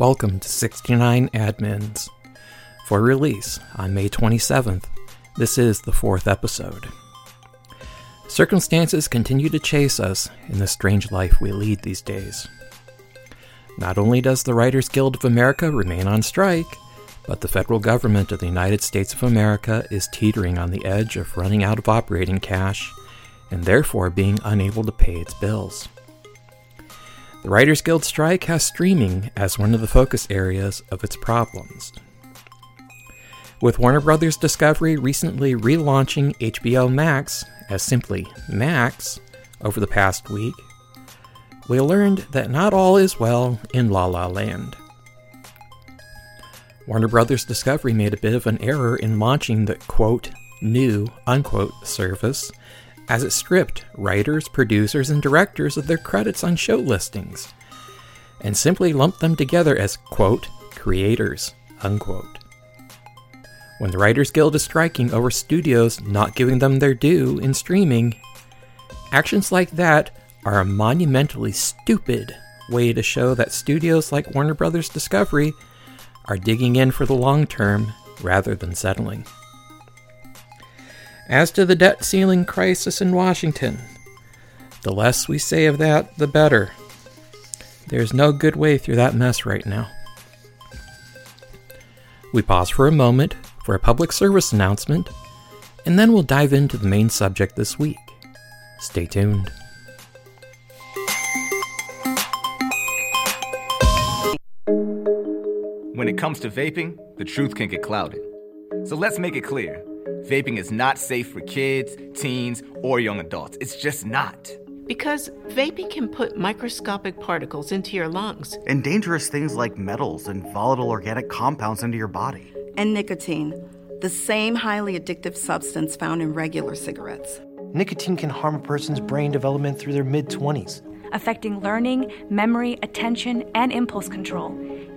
Welcome to 69 Admins. For release on May 27th, this is the fourth episode. Circumstances continue to chase us in the strange life we lead these days. Not only does the Writers Guild of America remain on strike, but the federal government of the United States of America is teetering on the edge of running out of operating cash and therefore being unable to pay its bills. The Writers Guild strike has streaming as one of the focus areas of its problems. With Warner Brothers Discovery recently relaunching HBO Max as simply Max over the past week, we learned that not all is well in La La Land. Warner Brothers Discovery made a bit of an error in launching the quote, new unquote service as it stripped writers, producers, and directors of their credits on show listings, and simply lumped them together as, quote, creators, unquote. When the Writers Guild is striking over studios not giving them their due in streaming, actions like that are a monumentally stupid way to show that studios like Warner Brothers Discovery are digging in for the long term rather than settling. As to the debt ceiling crisis in Washington, the less we say of that, the better. There's no good way through that mess right now. We pause for a moment for a public service announcement, and then we'll dive into the main subject this week. Stay tuned. When it comes to vaping, the truth can get clouded. So let's make it clear vaping is not safe for kids, teens, or young adults. It's just not. Because vaping can put microscopic particles into your lungs. And dangerous things like metals and volatile organic compounds into your body. And nicotine, the same highly addictive substance found in regular cigarettes. Nicotine can harm a person's brain development through their mid 20s, affecting learning, memory, attention, and impulse control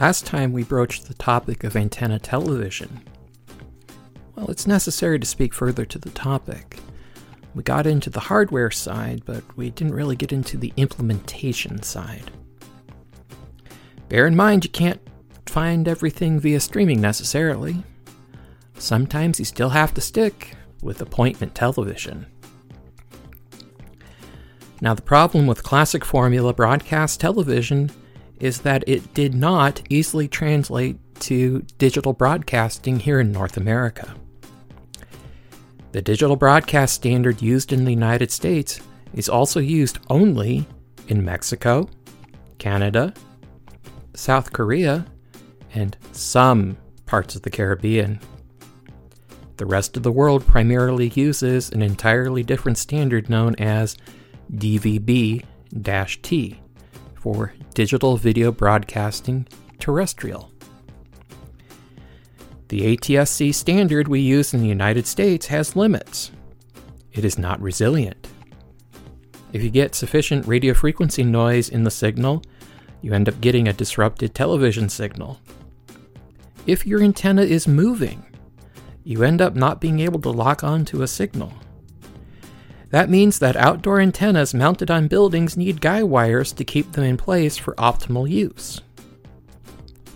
Last time we broached the topic of antenna television. Well, it's necessary to speak further to the topic. We got into the hardware side, but we didn't really get into the implementation side. Bear in mind, you can't find everything via streaming necessarily. Sometimes you still have to stick with appointment television. Now, the problem with classic formula broadcast television is that it did not easily translate to digital broadcasting here in North America. The digital broadcast standard used in the United States is also used only in Mexico, Canada, South Korea, and some parts of the Caribbean. The rest of the world primarily uses an entirely different standard known as DVB T for digital video broadcasting terrestrial. The ATSC standard we use in the United States has limits. It is not resilient. If you get sufficient radio frequency noise in the signal, you end up getting a disrupted television signal. If your antenna is moving, you end up not being able to lock onto a signal. That means that outdoor antennas mounted on buildings need guy wires to keep them in place for optimal use.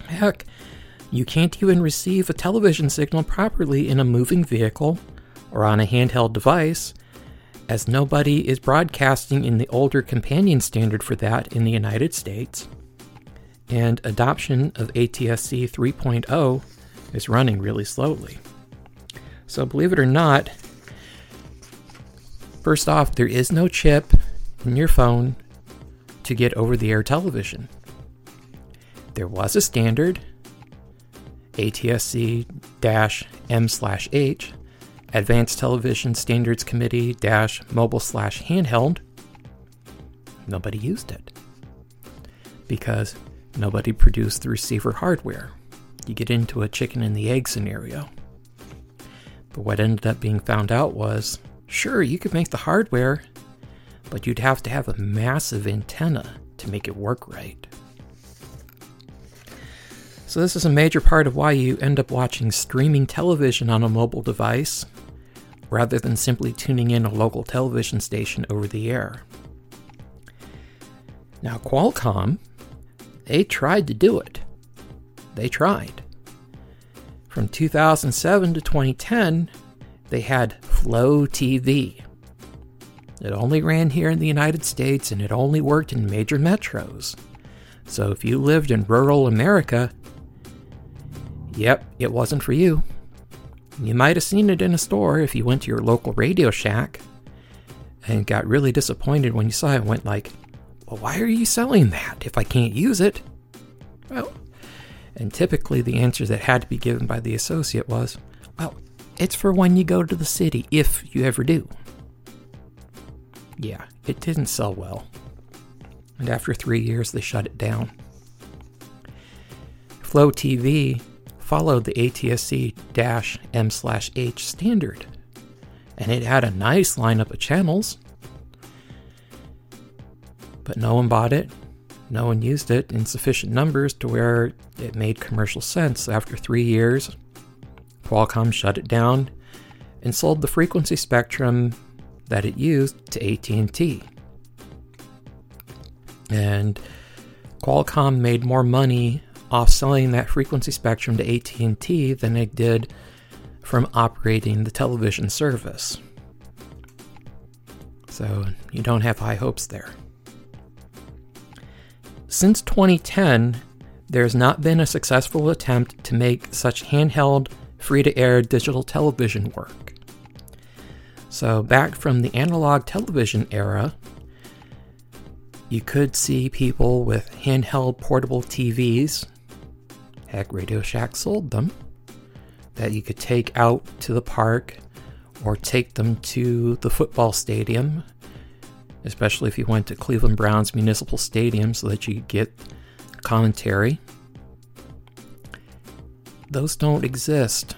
Heck, you can't even receive a television signal properly in a moving vehicle or on a handheld device, as nobody is broadcasting in the older companion standard for that in the United States, and adoption of ATSC 3.0 is running really slowly. So, believe it or not, First off, there is no chip in your phone to get over the air television. There was a standard, ATSC M H, Advanced Television Standards Committee mobile slash handheld, nobody used it because nobody produced the receiver hardware. You get into a chicken and the egg scenario. But what ended up being found out was sure, you could make the hardware, but you'd have to have a massive antenna to make it work right. So, this is a major part of why you end up watching streaming television on a mobile device rather than simply tuning in a local television station over the air. Now, Qualcomm, they tried to do it. They tried. From 2007 to 2010, they had FLO TV. It only ran here in the United States and it only worked in major metros. So if you lived in rural America, yep, it wasn't for you. You might have seen it in a store if you went to your local Radio Shack and got really disappointed when you saw it went like, "Well, why are you selling that if I can't use it?" Well, and typically the answer that had to be given by the associate was, "Well, it's for when you go to the city if you ever do." Yeah, it didn't sell well. And after 3 years they shut it down. FLO TV followed the ATSC M/H standard, and it had a nice lineup of channels. But no one bought it, no one used it in sufficient numbers to where it made commercial sense. After three years, Qualcomm shut it down and sold the frequency spectrum that it used to AT&T. And Qualcomm made more money off selling that frequency spectrum to AT&T than it did from operating the television service. So you don't have high hopes there. Since 2010, there's not been a successful attempt to make such handheld, free to air digital television work. So, back from the analog television era, you could see people with handheld portable TVs Heck, Radio Shack sold them that you could take out to the park or take them to the football stadium, especially if you went to Cleveland Browns Municipal Stadium so that you get commentary. Those don't exist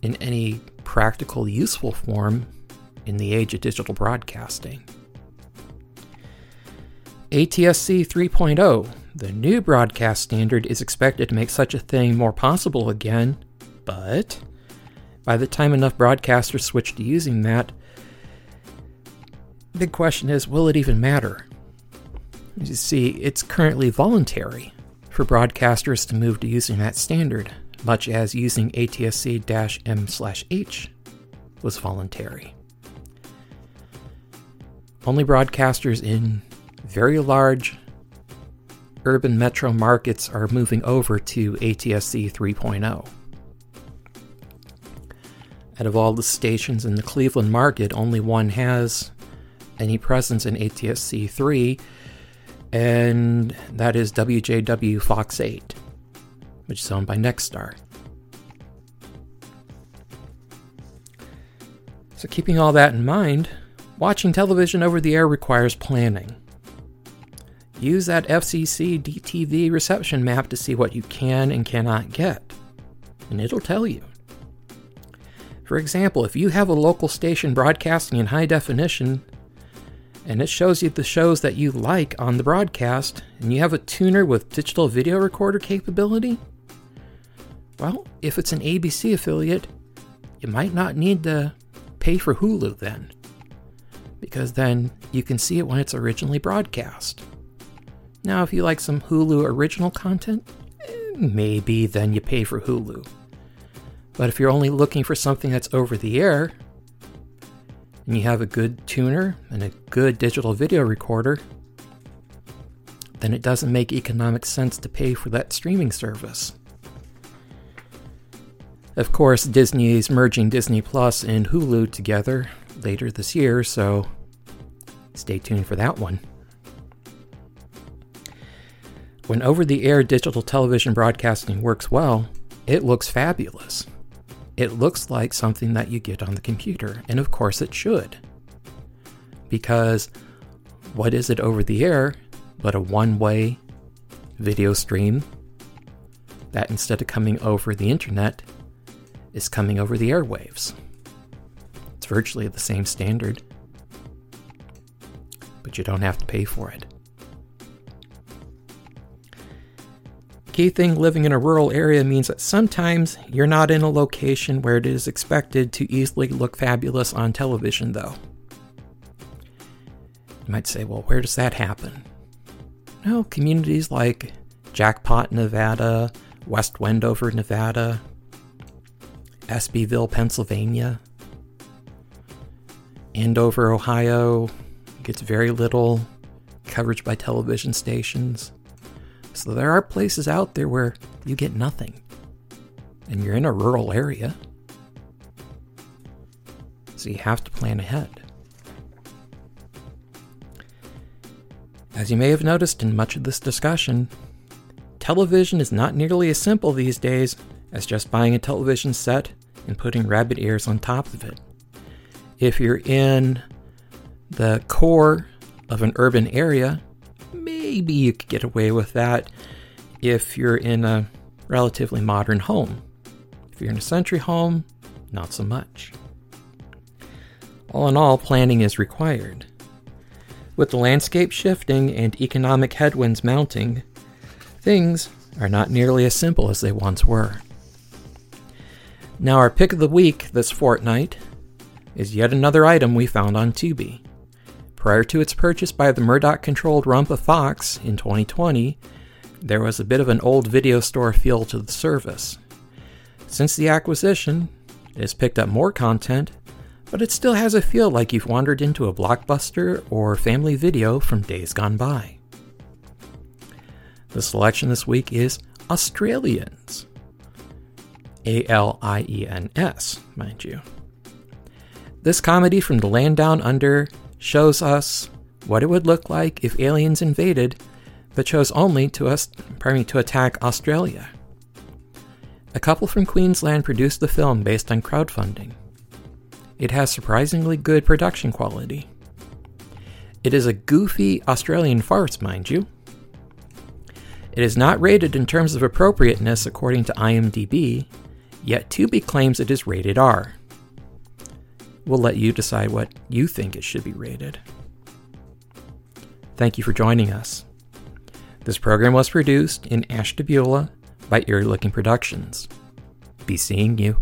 in any practical, useful form in the age of digital broadcasting. ATSC 3.0 the new broadcast standard is expected to make such a thing more possible again, but by the time enough broadcasters switch to using that, the big question is will it even matter? You see, it's currently voluntary for broadcasters to move to using that standard, much as using ATSC M/H was voluntary. Only broadcasters in very large urban metro markets are moving over to ATSC 3.0. Out of all the stations in the Cleveland market, only one has any presence in ATSC 3, and that is WJW Fox 8, which is owned by Nexstar. So, keeping all that in mind, watching television over the air requires planning. Use that FCC DTV reception map to see what you can and cannot get, and it'll tell you. For example, if you have a local station broadcasting in high definition, and it shows you the shows that you like on the broadcast, and you have a tuner with digital video recorder capability, well, if it's an ABC affiliate, you might not need to pay for Hulu then, because then you can see it when it's originally broadcast. Now, if you like some Hulu original content, maybe then you pay for Hulu. But if you're only looking for something that's over the air, and you have a good tuner and a good digital video recorder, then it doesn't make economic sense to pay for that streaming service. Of course, Disney is merging Disney Plus and Hulu together later this year, so stay tuned for that one. When over the air digital television broadcasting works well, It looks fabulous. It looks like something that you get on the computer, and of course it should. Because what is it over the air but a one way video stream that instead of coming over the internet is coming over the airwaves? It's virtually the same standard, but you don't have to pay for it. Key thing living in a rural area means that sometimes you're not in a location where it is expected to easily look fabulous on television, though. You might say, well, where does that happen? No, communities like Jackpot, Nevada, West Wendover, Nevada, Espyville, Pennsylvania, Andover, Ohio gets very little coverage by television stations. So there are places out there where you get nothing. And you're in a rural area. So you have to plan ahead. As you may have noticed in much of this discussion, television is not nearly as simple these days as just buying a television set and putting rabbit ears on top of it. If you're in the core of an urban area, maybe you could get away with that if you're in a relatively modern home. If you're in a century home, not so much. All in all, planning is required. With the landscape shifting and economic headwinds mounting, things are not nearly as simple as they once were. Now, our pick of the week this fortnight is yet another item we found on Tubi. Prior to its purchase by the Murdoch controlled Rumpa Fox in 2020, there was a bit of an old video store feel to the service. Since the acquisition, it has picked up more content, but it still has a feel like you've wandered into a blockbuster or family video from days gone by. The selection this week is Australiens. A L I E N S, mind you. This comedy from the land down under shows us what it would look like if aliens invaded, but chose only to us, pardon to attack Australia. A couple from Queensland produced the film based on crowdfunding. It has surprisingly good production quality. It is a goofy Australian farce, mind you. It is not rated in terms of appropriateness according to IMDb, yet Tubi claims it is rated R. We'll let you decide what you think it should be rated. Thank you for joining us. This program was produced in Ashtabula by Eerie Looking Productions. Be seeing you.